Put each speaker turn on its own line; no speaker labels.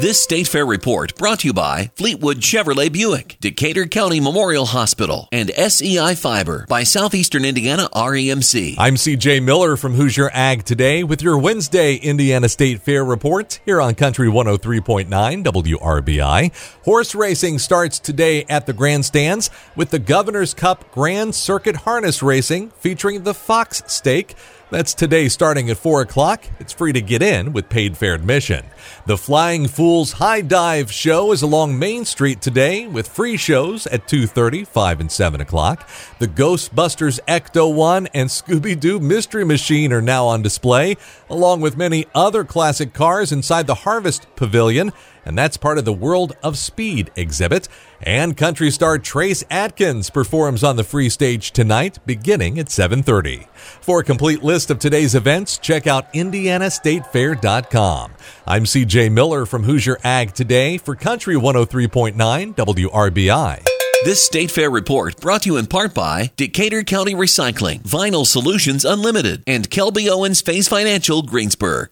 This State Fair report brought to you by Fleetwood Chevrolet Buick, Decatur County Memorial Hospital, and SEI Fiber by Southeastern Indiana REMC.
I'm CJ Miller from Hoosier Ag Today with your Wednesday Indiana State Fair report here on Country 103.9 WRBI. Horse racing starts today at the grandstands with the Governor's Cup Grand Circuit Harness Racing featuring the Fox Stake. That's today starting at 4 o'clock. It's free to get in with paid fair admission. The Flying Fools High Dive Show is along Main Street today with free shows at 2.30, 5 and 7 o'clock. The Ghostbusters Ecto 1 and Scooby-Doo Mystery Machine are now on display, along with many other classic cars inside the Harvest Pavilion and that's part of the World of Speed exhibit. And country star Trace Atkins performs on the free stage tonight, beginning at 7:30. For a complete list of today's events, check out IndianaStateFair.com. I'm CJ Miller from Hoosier Ag Today for Country 103.9 WRBI.
This State Fair report brought to you in part by Decatur County Recycling, Vinyl Solutions Unlimited, and Kelby Owens Phase Financial Greensburg.